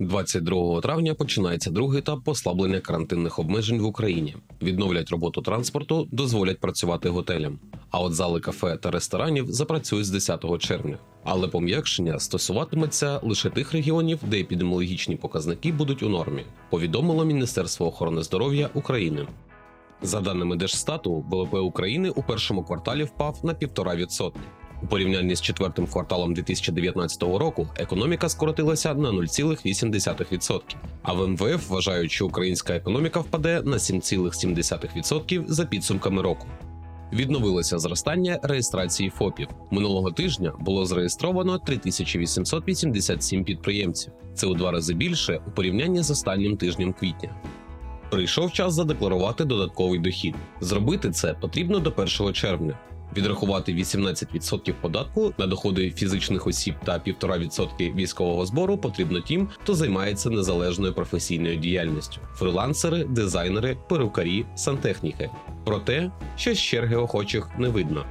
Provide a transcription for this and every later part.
22 травня починається другий етап послаблення карантинних обмежень в Україні. Відновлять роботу транспорту, дозволять працювати готелям. А от зали кафе та ресторанів запрацюють з 10 червня. Але пом'якшення стосуватиметься лише тих регіонів, де епідеміологічні показники будуть у нормі. Повідомило Міністерство охорони здоров'я України. За даними Держстату, ВВП України у першому кварталі впав на 1,5%. У порівнянні з четвертим кварталом 2019 року економіка скоротилася на 0,8%. А в МВФ вважають, що українська економіка впаде на 7,7% за підсумками року. Відновилося зростання реєстрації ФОПів. Минулого тижня було зареєстровано 3887 підприємців. Це у два рази більше у порівнянні з останнім тижнем квітня. Прийшов час задекларувати додатковий дохід. Зробити це потрібно до 1 червня. Відрахувати 18% податку на доходи фізичних осіб та 1,5% військового збору потрібно тим, хто займається незалежною професійною діяльністю: фрилансери, дизайнери, перукарі, сантехніки. Проте, що з черги охочих не видно.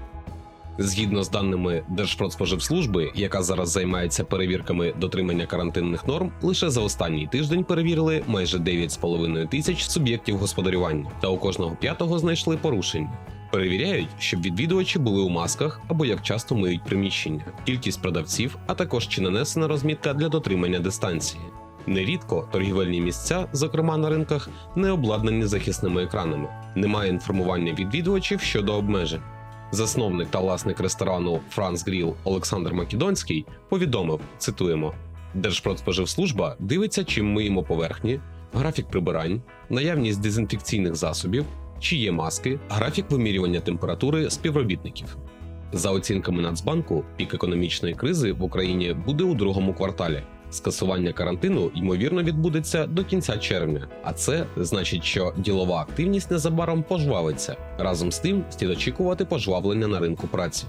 Згідно з даними Держпродспоживслужби, яка зараз займається перевірками дотримання карантинних норм, лише за останній тиждень перевірили майже 9,5 тисяч суб'єктів господарювання, та у кожного п'ятого знайшли порушення. Перевіряють, щоб відвідувачі були у масках або як часто миють приміщення, кількість продавців, а також чи нанесена розмітка для дотримання дистанції. Нерідко торгівельні місця, зокрема на ринках, не обладнані захисними екранами. Немає інформування відвідувачів щодо обмежень. Засновник та власник ресторану Франц Гріл Олександр Македонський повідомив: цитуємо: Держпродспоживслужба дивиться, чим миємо поверхні, графік прибирань, наявність дезінфекційних засобів, чи є маски, графік вимірювання температури співробітників. За оцінками Нацбанку, пік економічної кризи в Україні буде у другому кварталі. Скасування карантину ймовірно відбудеться до кінця червня, а це значить, що ділова активність незабаром пожвавиться. Разом з тим слід очікувати пожвавлення на ринку праці.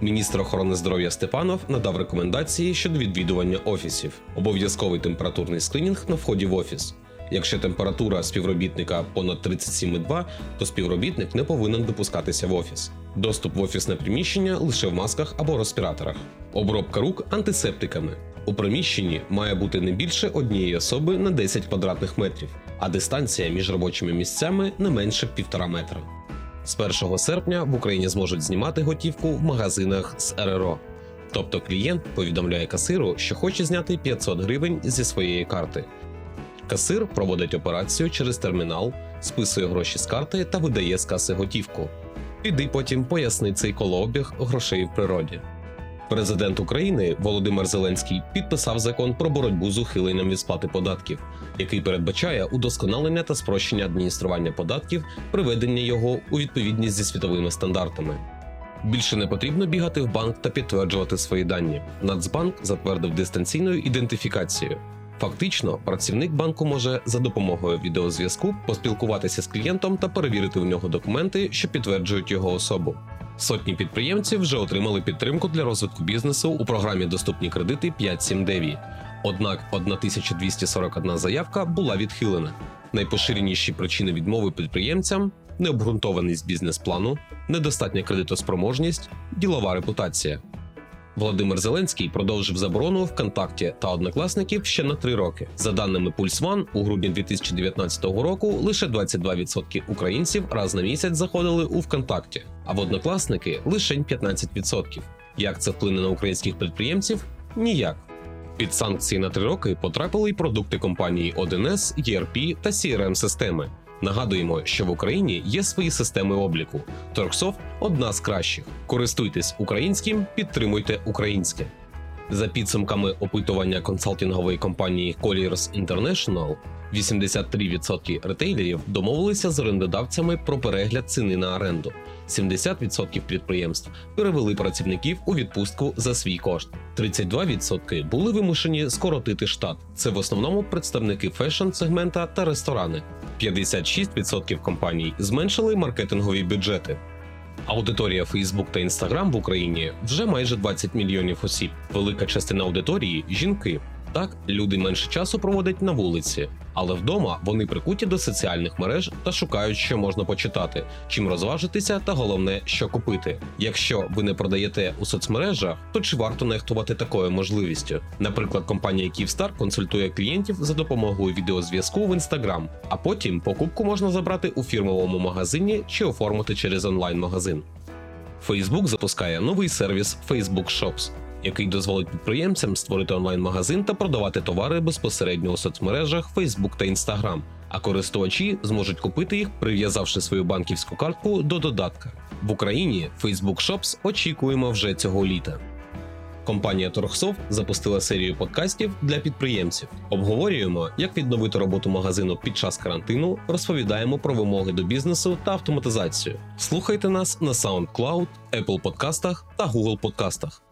Міністр охорони здоров'я Степанов надав рекомендації щодо відвідування офісів, обов'язковий температурний скринінг на вході в офіс. Якщо температура співробітника понад 37,2, то співробітник не повинен допускатися в офіс. Доступ в офісне приміщення лише в масках або респіраторах. Обробка рук антисептиками. У приміщенні має бути не більше однієї особи на 10 квадратних метрів, а дистанція між робочими місцями не менше півтора метра. З 1 серпня в Україні зможуть знімати готівку в магазинах з РРО. Тобто клієнт повідомляє касиру, що хоче зняти 500 гривень зі своєї карти. Касир проводить операцію через термінал, списує гроші з карти та видає з каси готівку. Піди потім поясни цей колообіг грошей в природі. Президент України Володимир Зеленський підписав закон про боротьбу з ухиленням від сплати податків, який передбачає удосконалення та спрощення адміністрування податків, приведення його у відповідність зі світовими стандартами. Більше не потрібно бігати в банк та підтверджувати свої дані. Нацбанк затвердив дистанційну ідентифікацію. Фактично, працівник банку може за допомогою відеозв'язку поспілкуватися з клієнтом та перевірити у нього документи, що підтверджують його особу. Сотні підприємців вже отримали підтримку для розвитку бізнесу у програмі Доступні кредити 579. Однак 1241 заявка була відхилена. Найпоширеніші причини відмови підприємцям необґрунтованість бізнес-плану, недостатня кредитоспроможність, ділова репутація. Володимир Зеленський продовжив заборону ВКонтакті та однокласників ще на три роки. За даними One, у грудні 2019 року лише 22% українців раз на місяць заходили у ВКонтакті, а в однокласники лише 15%. Як це вплине на українських підприємців? Ніяк. Під санкції на три роки потрапили й продукти компанії 1С, ERP та crm системи. Нагадуємо, що в Україні є свої системи обліку. Торксофт одна з кращих. Користуйтесь українським, підтримуйте українське. За підсумками опитування консалтингової компанії Colliers International, 83% ретейлерів домовилися з орендодавцями про перегляд ціни на оренду. 70% підприємств перевели працівників у відпустку за свій кошт. 32% були вимушені скоротити штат. Це в основному представники фешн-сегмента та ресторани. 56% компаній зменшили маркетингові бюджети. Аудиторія Facebook та Instagram в Україні вже майже 20 мільйонів осіб. Велика частина аудиторії жінки. Так, люди менше часу проводять на вулиці, але вдома вони прикуті до соціальних мереж та шукають, що можна почитати, чим розважитися, та головне, що купити. Якщо ви не продаєте у соцмережах, то чи варто нехтувати такою можливістю? Наприклад, компанія Київстар консультує клієнтів за допомогою відеозв'язку в Instagram, а потім покупку можна забрати у фірмовому магазині чи оформити через онлайн-магазин. Facebook запускає новий сервіс Facebook Shops, який дозволить підприємцям створити онлайн-магазин та продавати товари безпосередньо у соцмережах Facebook та Instagram, а користувачі зможуть купити їх, прив'язавши свою банківську картку до додатка. В Україні Facebook Shops очікуємо вже цього літа. Компанія Торгсофт запустила серію подкастів для підприємців. Обговорюємо, як відновити роботу магазину під час карантину, розповідаємо про вимоги до бізнесу та автоматизацію. Слухайте нас на SoundCloud, Apple подкастах та Google подкастах.